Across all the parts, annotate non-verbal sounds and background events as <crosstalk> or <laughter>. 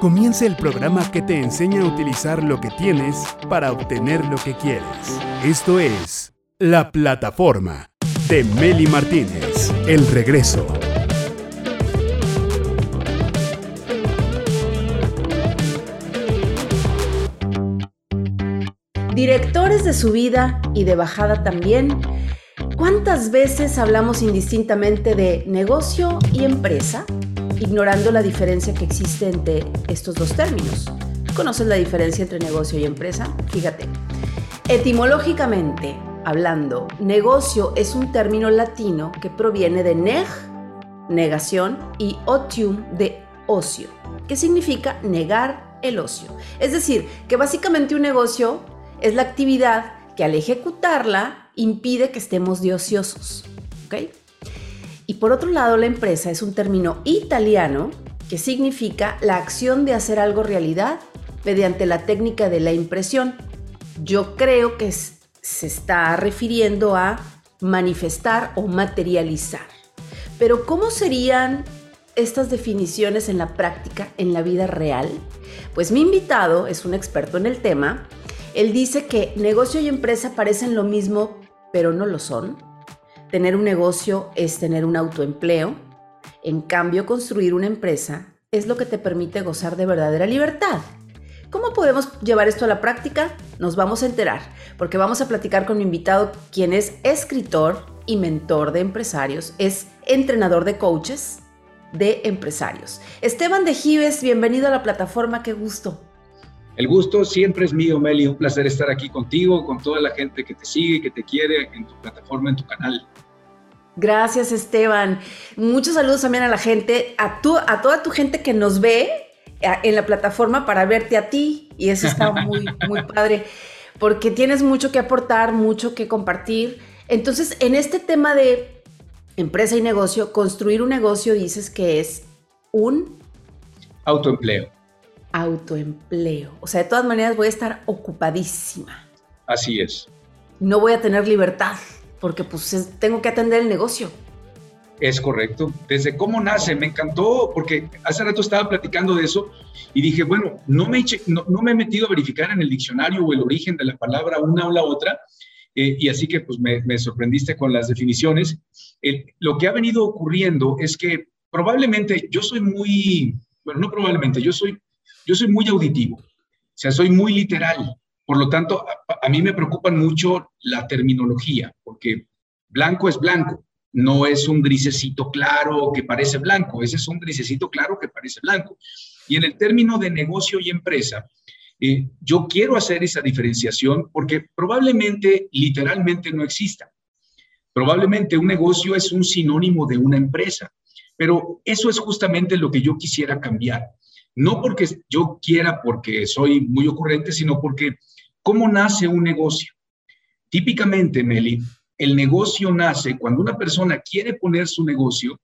Comienza el programa que te enseña a utilizar lo que tienes para obtener lo que quieres. Esto es La Plataforma de Meli Martínez. El regreso. Directores de subida y de bajada también. ¿Cuántas veces hablamos indistintamente de negocio y empresa? Ignorando la diferencia que existe entre estos dos términos. ¿Conoces la diferencia entre negocio y empresa? Fíjate. Etimológicamente hablando, negocio es un término latino que proviene de neg, negación, y otium, de ocio, que significa negar el ocio. Es decir, que básicamente un negocio es la actividad que al ejecutarla impide que estemos de ociosos. ¿Ok? Y por otro lado, la empresa es un término italiano que significa la acción de hacer algo realidad mediante la técnica de la impresión. Yo creo que se está refiriendo a manifestar o materializar. Pero ¿cómo serían estas definiciones en la práctica, en la vida real? Pues mi invitado es un experto en el tema. Él dice que negocio y empresa parecen lo mismo, pero no lo son Tener un negocio es tener un autoempleo. En cambio, construir una empresa es lo que te permite gozar de verdadera libertad. ¿Cómo podemos llevar esto a la práctica? Nos vamos a enterar, porque vamos a platicar con mi invitado, quien es escritor y mentor de empresarios, es entrenador de coaches de empresarios. Esteban de Gives, bienvenido a la plataforma, qué gusto. El gusto siempre es mío, Meli. Un placer estar aquí contigo, con toda la gente que te sigue, que te quiere en tu plataforma, en tu canal. Gracias, Esteban. Muchos saludos también a la gente, a, tu, a toda tu gente que nos ve en la plataforma para verte a ti. Y eso está muy, <laughs> muy padre, porque tienes mucho que aportar, mucho que compartir. Entonces, en este tema de empresa y negocio, construir un negocio dices que es un autoempleo. Autoempleo. O sea, de todas maneras voy a estar ocupadísima. Así es. No voy a tener libertad porque pues tengo que atender el negocio. Es correcto. Desde cómo nace, me encantó, porque hace rato estaba platicando de eso y dije, bueno, no me, no, me he metido a verificar en el diccionario o el origen de la palabra una o la otra, eh, y así que pues me, sorprendiste con las definiciones. lo que ha venido ocurriendo es que probablemente yo soy muy, bueno, no probablemente, yo soy, yo soy muy auditivo, o sea, soy muy literal. Por lo tanto, a, mí me preocupan mucho la terminología, porque blanco es blanco, no es un grisecito claro que parece blanco, ese es un grisecito claro que parece blanco. Y en el término de negocio y empresa, eh, yo quiero hacer esa diferenciación porque probablemente literalmente no exista. Probablemente un negocio es un sinónimo de una empresa, pero eso es justamente lo que yo quisiera cambiar. No porque yo quiera, porque soy muy ocurrente, sino porque ¿Cómo nace un negocio? Típicamente, Meli, el negocio nace cuando una persona quiere poner su negocio,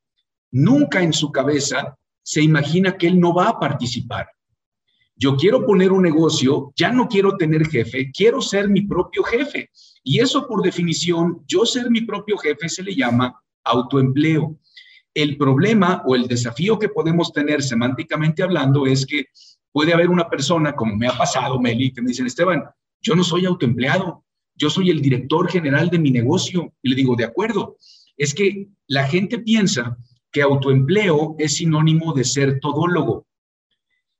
nunca en su cabeza se imagina que él no va a participar. Yo quiero poner un negocio, ya no quiero tener jefe, quiero ser mi propio jefe. Y eso por definición, yo ser mi propio jefe se le llama autoempleo. El problema o el desafío que podemos tener semánticamente hablando es que puede haber una persona, como me ha pasado, Meli, que me dicen, Esteban, yo no soy autoempleado, yo soy el director general de mi negocio. Y le digo, de acuerdo, es que la gente piensa que autoempleo es sinónimo de ser todólogo.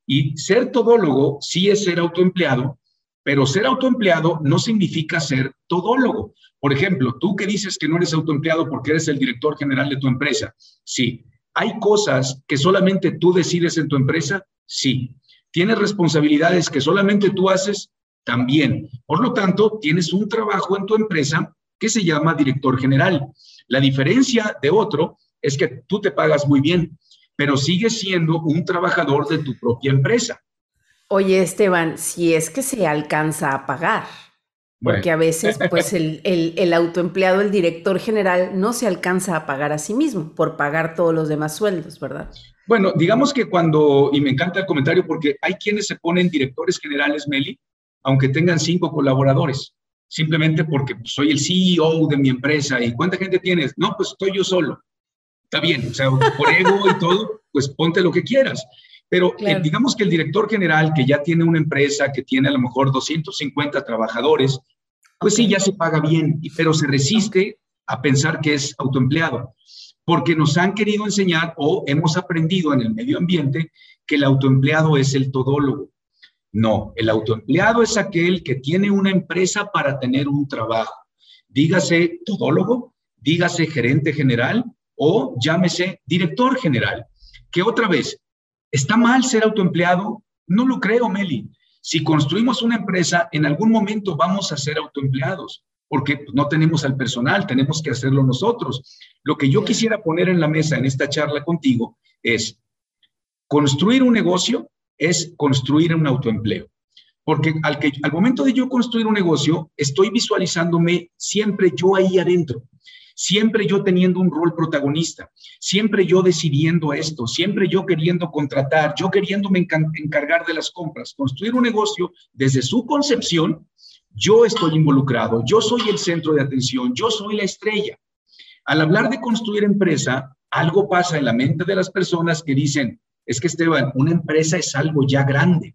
Y ser todólogo sí es ser autoempleado, pero ser autoempleado no significa ser todólogo. Por ejemplo, tú que dices que no eres autoempleado porque eres el director general de tu empresa. Sí. ¿Hay cosas que solamente tú decides en tu empresa? Sí. ¿Tienes responsabilidades que solamente tú haces? también. Por lo tanto, tienes un trabajo en tu empresa que se llama director general. La diferencia de otro es que tú te pagas muy bien, pero sigues siendo un trabajador de tu propia empresa. Oye, Esteban, si es que se alcanza a pagar, porque a veces pues <laughs> el, el, autoempleado, el director general, no se alcanza a pagar a sí mismo por pagar todos los demás sueldos, ¿verdad? Bueno, digamos que cuando, y me encanta el comentario porque hay quienes se ponen directores generales, Meli, aunque tengan cinco colaboradores, simplemente porque pues, soy el CEO de mi empresa y ¿cuánta gente tienes? No, pues estoy yo solo. Está bien, o sea, por ego y todo, pues ponte lo que quieras. Pero eh, digamos que el director general, que ya tiene una empresa, que tiene a lo mejor 250 trabajadores, pues sí, ya se paga bien, pero se resiste a pensar que es autoempleado, porque nos han querido enseñar o hemos aprendido en el medio ambiente que el autoempleado es el todólogo. No, el autoempleado es aquel que tiene una empresa para tener un trabajo. Dígase todólogo, dígase gerente general o llámese director general. Que otra vez, ¿está mal ser autoempleado? No lo creo, Meli. Si construimos una empresa, en algún momento vamos a ser autoempleados porque no tenemos al personal, tenemos que hacerlo nosotros. Lo que yo quisiera poner en la mesa en esta charla contigo es, construir un negocio es construir un autoempleo. Porque al, al momento de yo construir un negocio, estoy visualizándome siempre yo ahí adentro, siempre yo teniendo un rol protagonista, siempre yo decidiendo esto, siempre yo queriendo contratar, yo queriéndome encargar de las compras. Construir un negocio desde su concepción yo estoy involucrado, yo soy el centro de atención, yo soy la estrella. Al hablar de construir empresa, algo pasa en la mente de las personas que dicen, es que Esteban, una empresa es algo ya grande.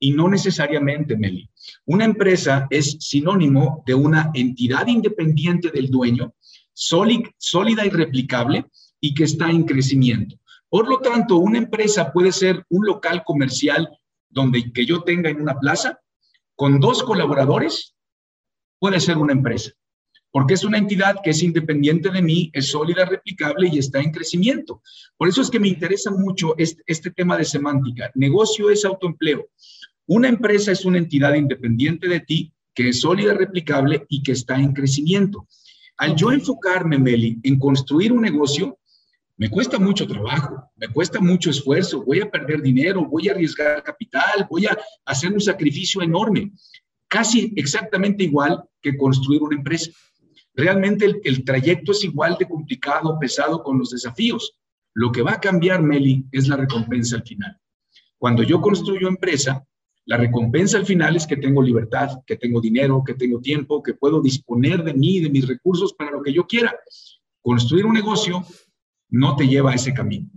Y no necesariamente, Meli. Una empresa es sinónimo de una entidad independiente del dueño, sólida y replicable, y que está en crecimiento. Por lo tanto, una empresa puede ser un local comercial donde que yo tenga en una plaza, con dos colaboradores puede ser una empresa, porque es una entidad que es independiente de mí, es sólida, replicable y está en crecimiento. Por eso es que me interesa mucho este, este tema de semántica. Negocio es autoempleo. Una empresa es una entidad independiente de ti que es sólida, replicable y que está en crecimiento. Al yo enfocarme, Meli, en construir un negocio, me cuesta mucho trabajo, me cuesta mucho esfuerzo, voy a perder dinero, voy a arriesgar capital, voy a hacer un sacrificio enorme, casi exactamente igual que construir una empresa. Realmente el, trayecto es igual de complicado, pesado con los desafíos. Lo que va a cambiar, Meli, es la recompensa al final. Cuando yo construyo empresa, la recompensa al final es que tengo libertad, que tengo dinero, que tengo tiempo, que puedo disponer de mí, de mis recursos para lo que yo quiera. Construir un negocio no te lleva a ese camino.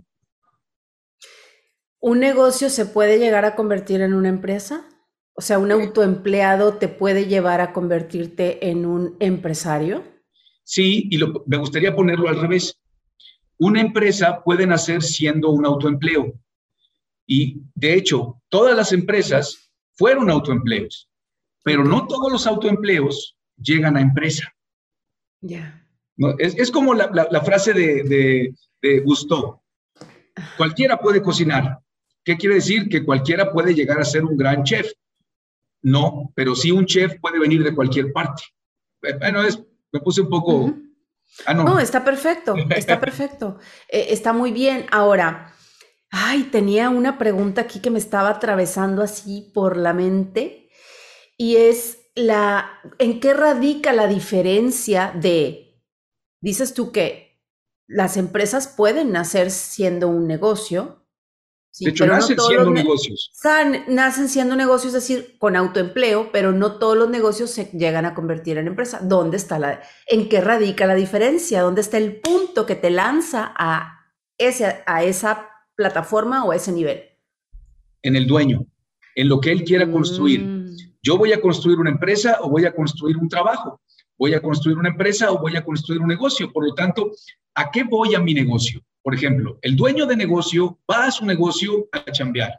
¿Un negocio se puede llegar a convertir en una empresa? O sea, ¿un autoempleado te puede llevar a convertirte en un empresario? Sí, y me gustaría ponerlo al revés. Una empresa puede nacer siendo un autoempleo. Y de hecho, todas las empresas fueron autoempleos, pero no todos los autoempleos llegan a empresa. Ya. Es, como la, frase de, de, Gusteau. Cualquiera puede cocinar. ¿Qué quiere decir? Que cualquiera puede llegar a ser un gran chef. No, pero sí un chef puede venir de cualquier parte. Bueno, es, me puse un poco... Ah, no. está perfecto, está <laughs> perfecto. Eh, está muy bien. Ahora, ay, tenía una pregunta aquí que me estaba atravesando así por la mente y es la, ¿en qué radica la diferencia de dices tú que las empresas pueden nacer siendo un negocio. de hecho, nacen siendo negocios. Nacen siendo negocios, es decir, con autoempleo, pero no todos los negocios se llegan a convertir en empresa. ¿Dónde está la, en qué radica la diferencia? ¿Dónde está el punto que te lanza a, ese, a esa plataforma o a ese nivel? En el dueño, en lo que él quiera construir. Mm. Yo voy a construir una empresa o voy a construir un trabajo. ¿Voy a construir una empresa o voy a construir un negocio? Por lo tanto, ¿a qué voy a mi negocio? Por ejemplo, el dueño de negocio va a su negocio a chambear,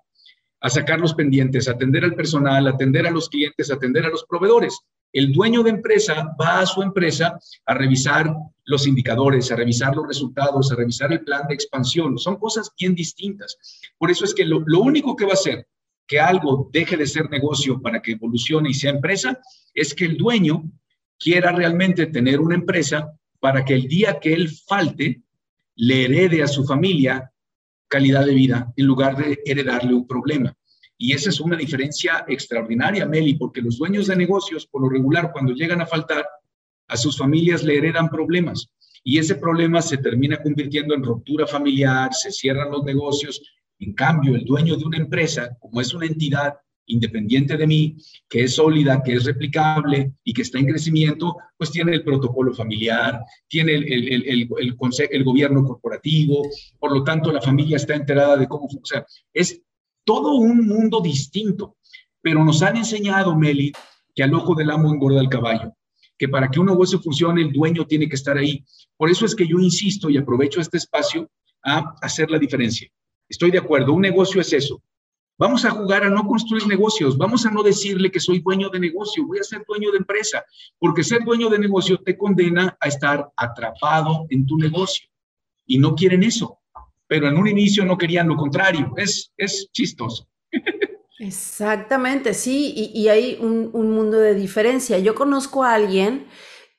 a sacar los pendientes, a atender al personal, a atender a los clientes, a atender a los proveedores. El dueño de empresa va a su empresa a revisar los indicadores, a revisar los resultados, a revisar el plan de expansión. Son cosas bien distintas. Por eso es que lo, único que va a hacer que algo deje de ser negocio para que evolucione y sea empresa es que el dueño quiera realmente tener una empresa para que el día que él falte, le herede a su familia calidad de vida en lugar de heredarle un problema. Y esa es una diferencia extraordinaria, Meli, porque los dueños de negocios, por lo regular, cuando llegan a faltar, a sus familias le heredan problemas. Y ese problema se termina convirtiendo en ruptura familiar, se cierran los negocios. En cambio, el dueño de una empresa, como es una entidad independiente de mí, que es sólida, que es replicable y que está en crecimiento, pues tiene el protocolo familiar, tiene el, el, el, el, gobierno corporativo, por lo tanto la familia está enterada de cómo funciona. Es todo un mundo distinto, pero nos han enseñado, Meli, que al ojo del amo engorda el caballo, que para que un negocio funcione el dueño tiene que estar ahí. Por eso es que yo insisto y aprovecho este espacio a hacer la diferencia. Estoy de acuerdo, un negocio es eso, Vamos a jugar a no construir negocios, vamos a no decirle que soy dueño de negocio, voy a ser dueño de empresa, porque ser dueño de negocio te condena a estar atrapado en tu negocio. Y no quieren eso, pero en un inicio no querían lo contrario, es, es chistoso. Exactamente, sí, y, hay un, un, mundo de diferencia. Yo conozco a alguien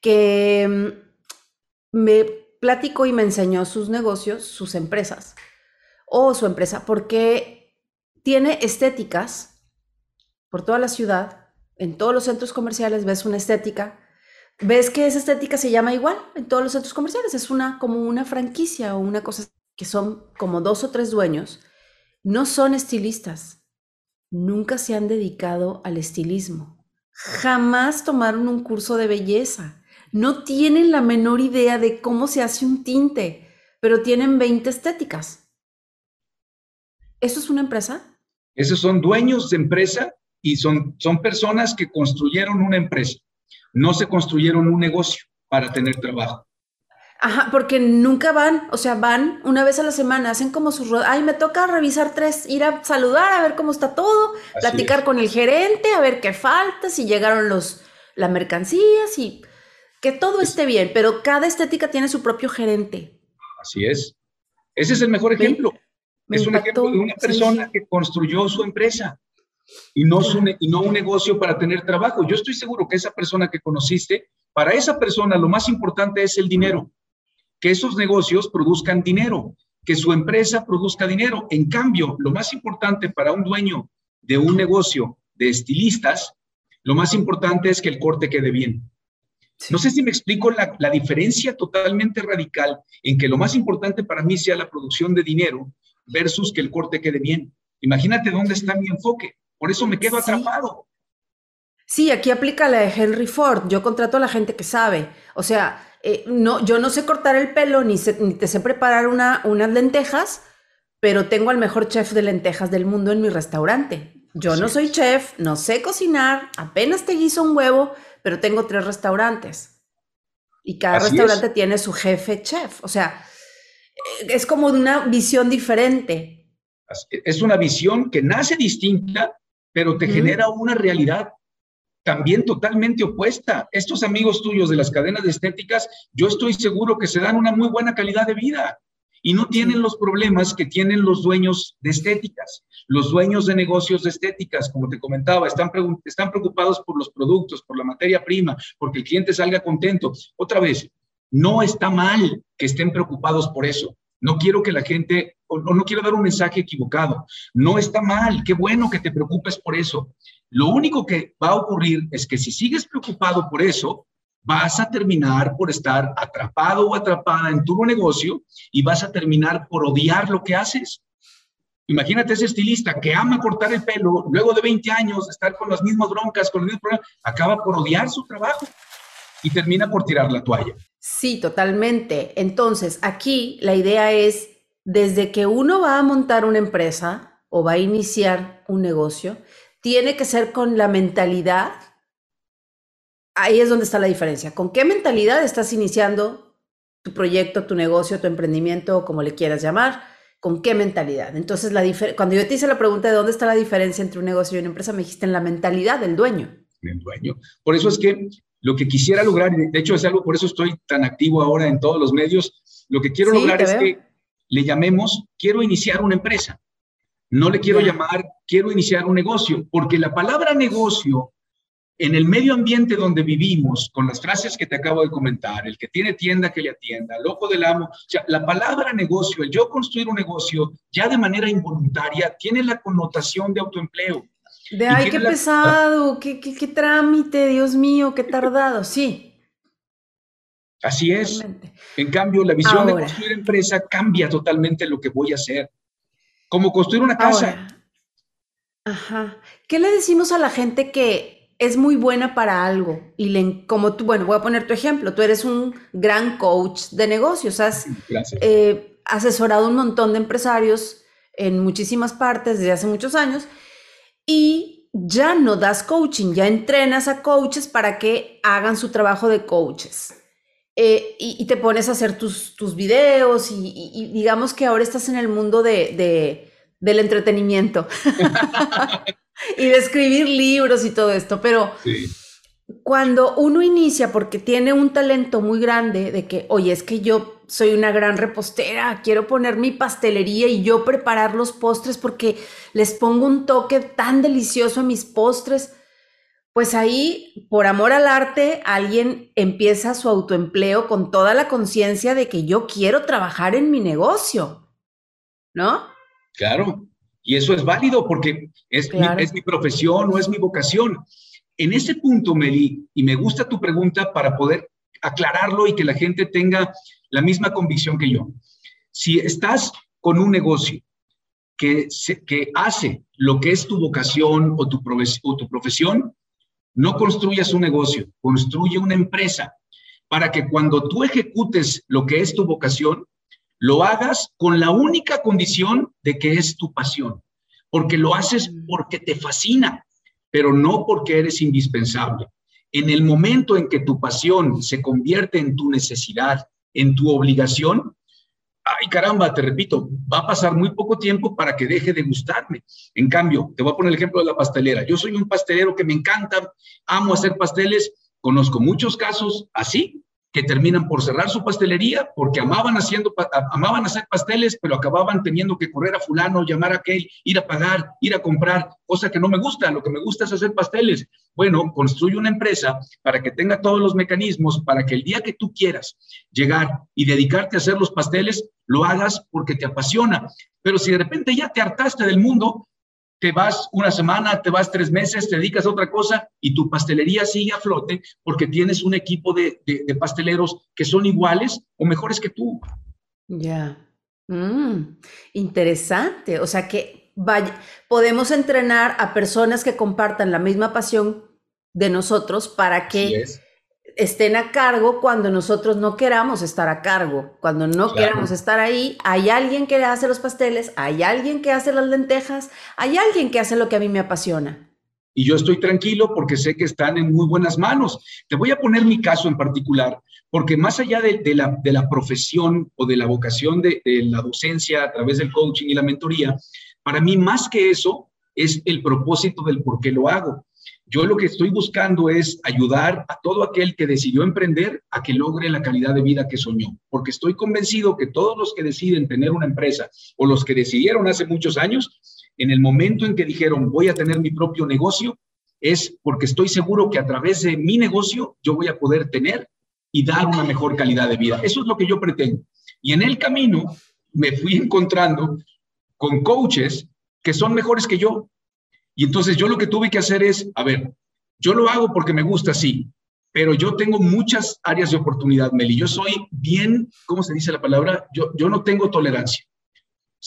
que mm, me platicó y me enseñó sus negocios, sus empresas, o su empresa, porque tiene estéticas por toda la ciudad, en todos los centros comerciales ves una estética, ves que esa estética se llama igual en todos los centros comerciales, es una como una franquicia o una cosa que son como dos o tres dueños, no son estilistas, nunca se han dedicado al estilismo, jamás tomaron un curso de belleza, no tienen la menor idea de cómo se hace un tinte, pero tienen 20 estéticas. ¿Eso es una empresa? Esos son dueños de empresa y son, son personas que construyeron una empresa. No se construyeron un negocio para tener trabajo. Ajá, porque nunca van, o sea, van una vez a la semana, hacen como sus... Ay, me toca revisar tres, ir a saludar, a ver cómo está todo, platicar con el gerente, a ver qué falta, si llegaron los, la mercancía, si... Que todo esté bien, pero cada estética tiene su propio gerente. Así es. Ese es el mejor ejemplo es un ejemplo de una persona que construyó su empresa y no, y no un negocio para tener trabajo. Yo estoy seguro que esa persona que conociste, para esa persona lo más importante es el dinero, que esos negocios produzcan dinero, que su empresa produzca dinero. En cambio, lo más importante para un dueño de un negocio de estilistas, lo más importante es que el corte quede bien. No sé si me explico la, la, diferencia totalmente radical en que lo más importante para mí sea la producción de dinero versus que el corte quede bien. Imagínate dónde está mi enfoque. Por eso me quedo atrapado. Sí, aquí aplica la de Henry Ford. Yo contrato a la gente que sabe. O sea, eh, no, yo no sé cortar el pelo ni, ni te sé preparar una, unas lentejas, pero tengo al mejor chef de lentejas del mundo en mi restaurante. Yo no soy chef, no sé cocinar, apenas te guiso un huevo, pero tengo tres restaurantes. Y cada restaurante tiene su jefe chef. O sea, es como una visión diferente. Es una visión que nace distinta, pero te genera una realidad también totalmente opuesta. Estos amigos tuyos de las cadenas de estéticas, yo estoy seguro que se dan una muy buena calidad de vida y no tienen los problemas que tienen los dueños de estéticas, los dueños de negocios de estéticas, como te comentaba, están, preocupados por los productos, por la materia prima, porque el cliente salga contento. Otra vez, no está mal que estén preocupados por eso. No quiero que la gente, o no quiero dar un mensaje equivocado. No está mal, qué bueno que te preocupes por eso. Lo único que va a ocurrir es que si sigues preocupado por eso, vas a terminar por estar atrapado o atrapada en tu negocio y vas a terminar por odiar lo que haces. Imagínate ese estilista que ama cortar el pelo, luego de 20 años, estar con las mismas broncas, con los mismos problemas, acaba por odiar su trabajo y termina por tirar la toalla. Sí, totalmente. Entonces, aquí la idea es, desde que uno va a montar una empresa o va a iniciar un negocio, tiene que ser con la mentalidad. Ahí es donde está la diferencia. ¿Con qué mentalidad estás iniciando tu proyecto, tu negocio, tu emprendimiento, como le quieras llamar? ¿Con qué mentalidad? Entonces, la cuando yo te hice la pregunta de dónde está la diferencia entre un negocio y una empresa, me dijiste en la mentalidad del dueño. Del dueño. Por eso es que lo que quisiera lograr, de hecho es algo, por eso estoy tan activo ahora en todos los medios, lo que quiero lograr es que le llamemos, quiero iniciar una empresa. No le quiero llamar, quiero iniciar un negocio, porque la palabra negocio en el medio ambiente donde vivimos, con las frases que te acabo de comentar, el que tiene tienda que le atienda, el ojo del amo, o sea, la palabra negocio, el yo construir un negocio, ya de manera involuntaria, tiene la connotación de autoempleo. De ay, qué pesado, qué, qué, trámite, Dios mío, qué tardado, sí. Así es. En cambio, la visión de construir empresa cambia totalmente lo que voy a hacer. Como construir una casa. Ajá. ¿Qué le decimos a la gente que es muy buena para algo? Y le, como tú, bueno, voy a poner tu ejemplo, tú eres un gran coach de negocios, has eh, asesorado un montón de empresarios en muchísimas partes desde hace muchos años y ya no das coaching, ya entrenas a coaches para que hagan su trabajo de coaches. Eh, y, te pones a hacer tus, tus videos y, digamos que ahora estás en el mundo de del entretenimiento <laughs> y de escribir libros y todo esto, pero cuando uno inicia porque tiene un talento muy grande de que, oye, es que yo soy una gran repostera, quiero poner mi pastelería y yo preparar los postres porque les pongo un toque tan delicioso a mis postres. Pues ahí, por amor al arte, alguien empieza su autoempleo con toda la conciencia de que yo quiero trabajar en mi negocio, ¿no? Claro, y eso es válido porque es, mi, es mi profesión o es mi vocación. En ese punto, Meli, y me gusta tu pregunta para poder aclararlo y que la gente tenga la misma convicción que yo. Si estás con un negocio que, que hace lo que es tu vocación o tu, o tu profesión, no construyas un negocio, construye una empresa para que cuando tú ejecutes lo que es tu vocación, lo hagas con la única condición de que es tu pasión, porque lo haces mm. porque te fascina, pero no porque eres indispensable. En el momento en que tu pasión se convierte en tu necesidad, en tu obligación, ay caramba, te repito, va a pasar muy poco tiempo para que deje de gustarme. En cambio, te voy a poner el ejemplo de la pastelera. Yo soy un pastelero que me encanta, amo hacer pasteles, conozco muchos casos así, que terminan por cerrar su pastelería porque amaban, haciendo, amaban hacer pasteles, pero acababan teniendo que correr a fulano, llamar a aquel, ir a pagar, ir a comprar, cosa que no me gusta, lo que me gusta es hacer pasteles. Bueno, construye una empresa para que tenga todos los mecanismos para que el día que tú quieras llegar y dedicarte a hacer los pasteles, lo hagas porque te apasiona. Pero si de repente ya te hartaste del mundo, te vas una semana, te vas tres meses, te dedicas a otra cosa y tu pastelería sigue a flote porque tienes un equipo de, pasteleros que son iguales o mejores que tú. Ya. Mm, interesante. O sea que vaya, podemos entrenar a personas que compartan la misma pasión de nosotros para que estén a cargo cuando nosotros no queramos estar a cargo, cuando no queramos estar ahí, hay alguien que hace los pasteles, hay alguien que hace las lentejas, hay alguien que hace lo que a mí me apasiona. Y yo estoy tranquilo porque sé que están en muy buenas manos. Te voy a poner mi caso en particular, porque más allá de, la, de la, profesión o de la vocación de, de la docencia a través del coaching y la mentoría, para mí más que eso es el propósito del por qué lo hago. Yo lo que estoy buscando es ayudar a todo aquel que decidió emprender a que logre la calidad de vida que soñó, porque estoy convencido que todos los que deciden tener una empresa o los que decidieron hace muchos años, en el momento en que dijeron voy a tener mi propio negocio, es porque estoy seguro que a través de mi negocio yo voy a poder tener y dar una mejor calidad de vida. Eso es lo que yo pretendo. Y en el camino me fui encontrando con coaches que son mejores que yo, y entonces yo lo que tuve que hacer es, a ver, yo lo hago porque me gusta, sí, pero yo tengo muchas áreas de oportunidad, Meli. Yo soy bien, ¿cómo se dice la palabra? Yo, yo no tengo tolerancia.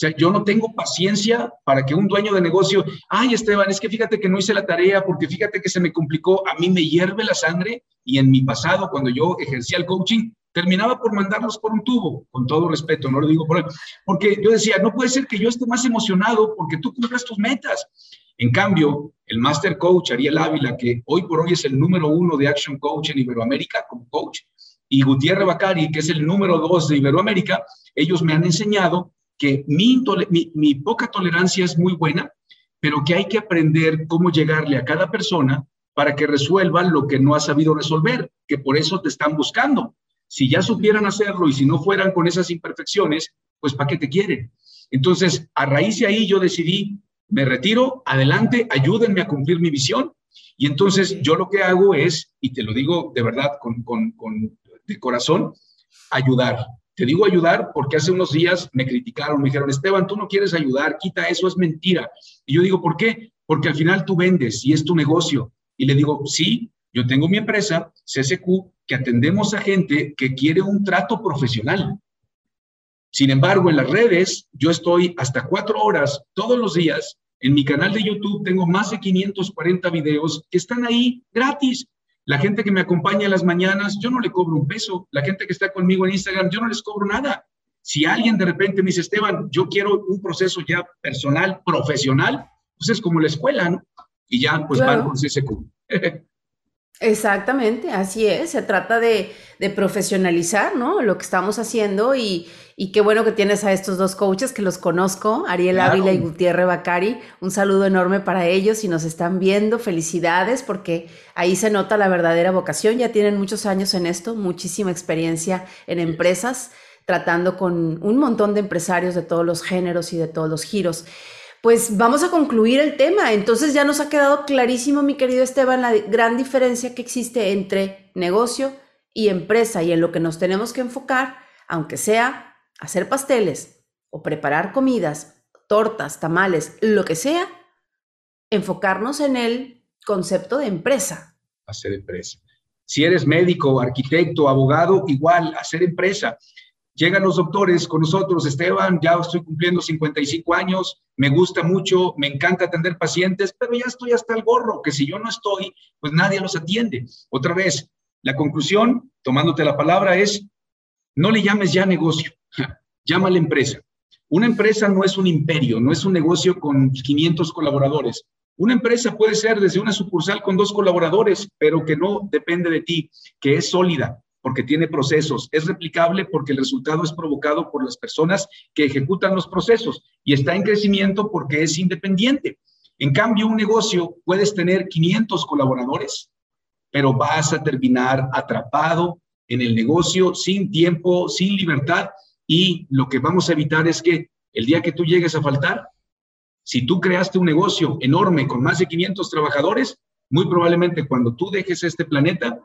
O sea, yo no tengo paciencia para que un dueño de negocio, ay Esteban, es que fíjate que no hice la tarea porque fíjate que se me complicó, a mí me hierve la sangre y en mi pasado, cuando yo ejercía el coaching, terminaba por mandarlos por un tubo, con todo respeto, no lo digo por él, porque yo decía, no puede ser que yo esté más emocionado porque tú cumplas tus metas. En cambio, el Master Coach Ariel Ávila, que hoy por hoy es el número uno de Action Coach en Iberoamérica como coach, y Gutiérrez Bacari, que es el número dos de Iberoamérica, ellos me han enseñado que mi, poca tolerancia es muy buena, pero que hay que aprender cómo llegarle a cada persona para que resuelvan lo que no ha sabido resolver, que por eso te están buscando. Si ya supieran hacerlo y si no fueran con esas imperfecciones, pues ¿para qué te quieren? Entonces, a raíz de ahí yo decidí me retiro, adelante, ayúdenme a cumplir mi visión. Y entonces yo lo que hago es, y te lo digo de verdad con, con, con de corazón, ayudar. Te digo ayudar porque hace unos días me criticaron, me dijeron, Esteban, tú no quieres ayudar, quita eso, es mentira. Y yo digo, ¿por qué? Porque al final tú vendes y es tu negocio. Y le digo, sí, yo tengo mi empresa, CSQ, que atendemos a gente que quiere un trato profesional. Sin embargo, en las redes yo estoy hasta cuatro horas todos los días En mi canal de YouTube tengo más de 540 videos que están ahí gratis. La gente que me acompaña en las mañanas, yo no le cobro un peso. La gente que está conmigo en Instagram, yo no les cobro nada. Si alguien de repente me dice, Esteban, yo quiero un proceso ya personal, profesional, pues es como la escuela, ¿no? Y ya, pues van con CSQ. Exactamente, así es. Se trata de, profesionalizar, ¿no? Lo que estamos haciendo y, qué bueno que tienes a estos dos coaches que los conozco, Ariel Ávila y Gutiérrez Bacari. Un saludo enorme para ellos si nos están viendo. Felicidades porque ahí se nota la verdadera vocación. Ya tienen muchos años en esto, muchísima experiencia en empresas, tratando con un montón de empresarios de todos los géneros y de todos los giros pues vamos a concluir el tema. Entonces ya nos ha quedado clarísimo, mi querido Esteban, la gran diferencia que existe entre negocio y empresa y en lo que nos tenemos que enfocar, aunque sea hacer pasteles o preparar comidas, tortas, tamales, lo que sea, enfocarnos en el concepto de empresa. Hacer empresa. Si eres médico, arquitecto, abogado, igual, hacer empresa. Llegan los doctores con nosotros, Esteban, ya estoy cumpliendo 55 años, me gusta mucho, me encanta atender pacientes, pero ya estoy hasta el gorro, que si yo no estoy, pues nadie los atiende. Otra vez, la conclusión, tomándote la palabra, es, no le llames ya negocio, llámale empresa. Una empresa no es un imperio, no es un negocio con 500 colaboradores. Una empresa puede ser desde una sucursal con dos colaboradores, pero que no depende de ti, que es sólida, porque tiene procesos, es replicable porque el resultado es provocado por las personas que ejecutan los procesos y está en crecimiento porque es independiente. En cambio, un negocio puedes tener 500 colaboradores, pero vas a terminar atrapado en el negocio sin tiempo, sin libertad y lo que vamos a evitar es que el día que tú llegues a faltar, si tú creaste un negocio enorme con más de 500 trabajadores, muy probablemente cuando tú dejes este planeta,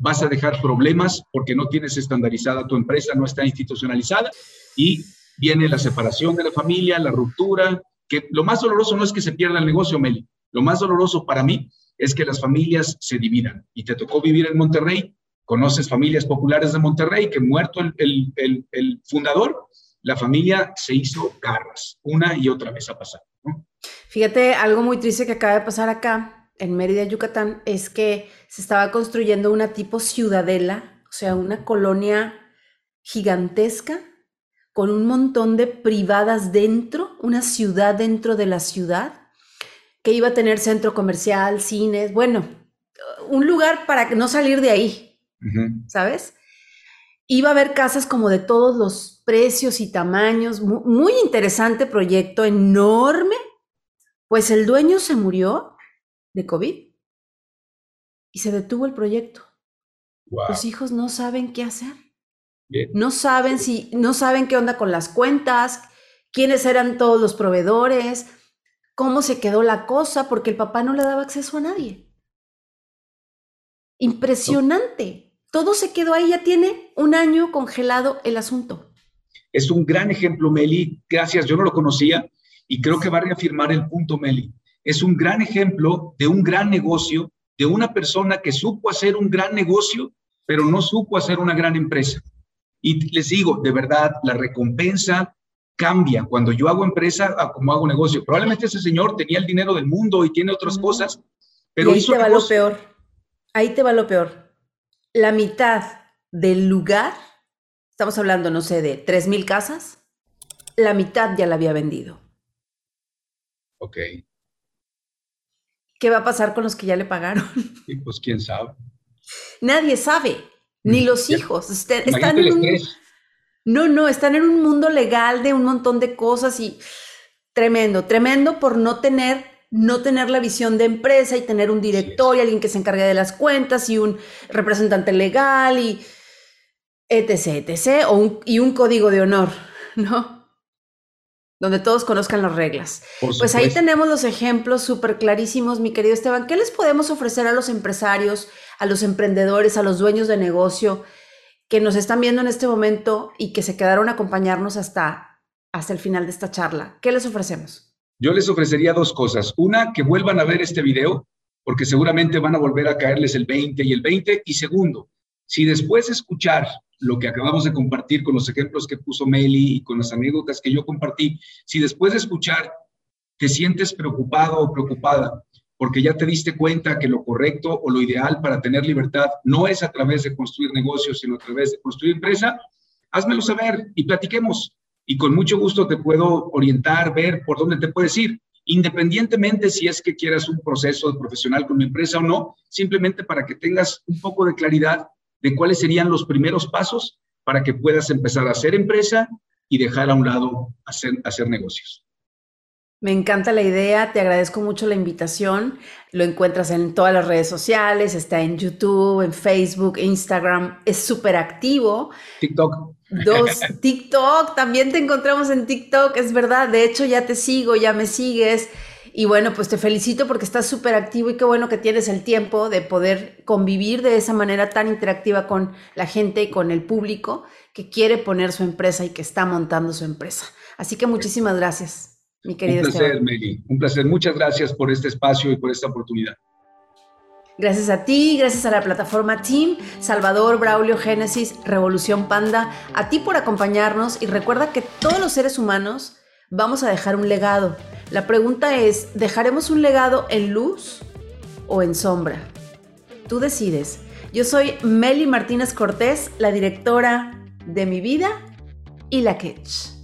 vas a dejar problemas porque no tienes estandarizada tu empresa, no está institucionalizada y viene la separación de la familia, la ruptura, que lo más doloroso no es que se pierda el negocio, Meli, lo más doloroso para mí es que las familias se dividan. Y te tocó vivir en Monterrey, conoces familias populares de Monterrey, que muerto el, el, fundador, la familia se hizo garras, una y otra vez a pasar. Fíjate, algo muy triste que acaba de pasar acá, en Mérida, Yucatán, es que se estaba construyendo una tipo ciudadela, o sea, una colonia gigantesca con un montón de privadas dentro, una ciudad dentro de la ciudad, que iba a tener centro comercial, cines, bueno, un lugar para no salir de ahí, ¿sabes? Iba a haber casas como de todos los precios y tamaños, muy interesante proyecto, enorme. Pues el dueño se murió de COVID y se detuvo el proyecto. Los hijos no saben qué hacer. No saben si, no saben qué onda con las cuentas, quiénes eran todos los proveedores, cómo se quedó la cosa, porque el papá no le daba acceso a nadie. Impresionante. Todo se quedó ahí, ya tiene un año congelado el asunto. Es un gran ejemplo, Meli. Gracias, yo no lo conocía y creo que va a reafirmar el punto, Meli es un gran ejemplo de un gran negocio, de una persona que supo hacer un gran negocio, pero no supo hacer una gran empresa. Y les digo, de verdad, la recompensa cambia cuando yo hago empresa a como hago negocio. Probablemente ese señor tenía el dinero del mundo y tiene otras cosas, pero y ahí te va lo peor. Ahí te va lo peor. La mitad del lugar, estamos hablando, no sé, de tres mil casas, la mitad ya la había vendido. Ok. ¿Qué va a pasar con los que ya le pagaron? <laughs> Sí, pues quién sabe. Nadie sabe, ni los hijos. Este, están en un, no, no, están en un mundo legal de un montón de cosas y tremendo, tremendo por no tener, no tener la visión de empresa y tener un director y alguien que se encargue de las cuentas y un representante legal y etc, etc, o y un código de honor, <laughs> ¿no? Donde todos conozcan las reglas. Pues ahí tenemos los ejemplos súper clarísimos, mi querido Esteban. ¿Qué les podemos ofrecer a los empresarios, a los emprendedores, a los dueños de negocio que nos están viendo en este momento y que se quedaron a acompañarnos hasta, hasta el final de esta charla? ¿Qué les ofrecemos? Yo les ofrecería dos cosas. Una, que vuelvan a ver este video, porque seguramente van a volver a caerles el 20 y el 20. Y segundo, si después de escuchar lo que acabamos de compartir con los ejemplos que puso Meli y con las anécdotas que yo compartí, si después de escuchar te sientes preocupado o preocupada porque ya te diste cuenta que lo correcto o lo ideal para tener libertad no es a través de construir negocios, sino a través de construir empresa, házmelo saber y platiquemos. Y con mucho gusto te puedo orientar, ver por dónde te puedes ir, independientemente si es que quieras un proceso profesional con mi empresa o no, simplemente para que tengas un poco de claridad de cuáles serían los primeros pasos para que puedas empezar a hacer empresa y dejar a un lado hacer, hacer negocios. Me encanta la idea, te agradezco mucho la invitación. Lo encuentras en todas las redes sociales, está en YouTube, en Facebook, Instagram, es súper activo. TikTok. Dos, <laughs> TikTok, también te encontramos en TikTok, es verdad, de hecho ya te sigo, ya me sigues. Y bueno, pues te felicito porque estás súper activo y qué bueno que tienes el tiempo de poder convivir de esa manera tan interactiva con la gente y con el público que quiere poner su empresa y que está montando su empresa. Así que muchísimas gracias mi querido Un placer, Meli. Un placer. Muchas gracias por este espacio y por esta oportunidad. Gracias a ti, gracias a la plataforma Team, Salvador, Braulio, Génesis, Revolución Panda, a ti por acompañarnos y recuerda que todos los seres humanos vamos a dejar un legado. La pregunta es, ¿dejaremos un legado en luz o en sombra? Tú decides. Yo soy Meli Martínez Cortés, la directora de mi vida y la Ketch.